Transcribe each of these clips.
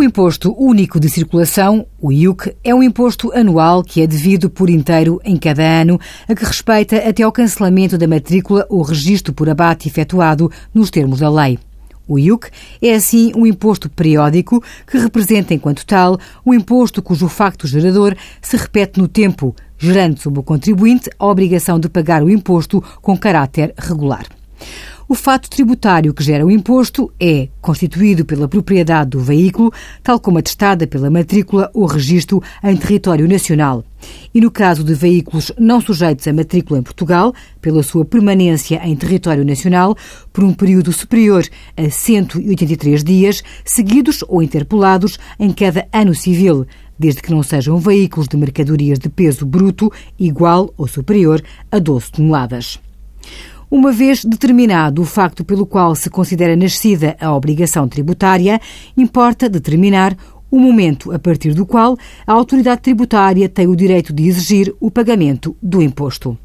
O Imposto Único de Circulação, o IUC, é um imposto anual que é devido por inteiro em cada ano, a que respeita até ao cancelamento da matrícula ou registro por abate efetuado nos termos da lei. O IUC é, assim, um imposto periódico que representa, enquanto tal, um imposto cujo facto gerador se repete no tempo, gerando sobre o contribuinte a obrigação de pagar o imposto com caráter regular. O fato tributário que gera o imposto é constituído pela propriedade do veículo, tal como atestada pela matrícula ou registro em território nacional. E no caso de veículos não sujeitos a matrícula em Portugal, pela sua permanência em território nacional por um período superior a 183 dias, seguidos ou interpolados em cada ano civil, desde que não sejam veículos de mercadorias de peso bruto igual ou superior a 12 toneladas. Uma vez determinado o facto pelo qual se considera nascida a obrigação tributária, importa determinar o momento a partir do qual a autoridade tributária tem o direito de exigir o pagamento do imposto.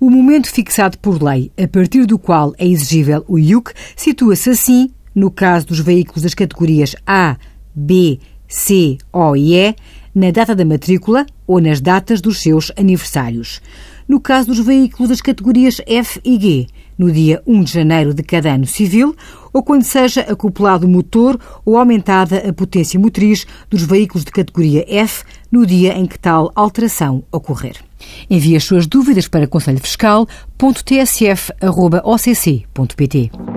O momento fixado por lei, a partir do qual é exigível o IUC, situa-se assim, no caso dos veículos das categorias A, B, C, O e E, na data da matrícula ou nas datas dos seus aniversários no caso dos veículos das categorias F e G, no dia 1 de janeiro de cada ano civil, ou quando seja acoplado o motor ou aumentada a potência motriz dos veículos de categoria F no dia em que tal alteração ocorrer. Envie as suas dúvidas para conselhofiscal.tsf.occ.pt.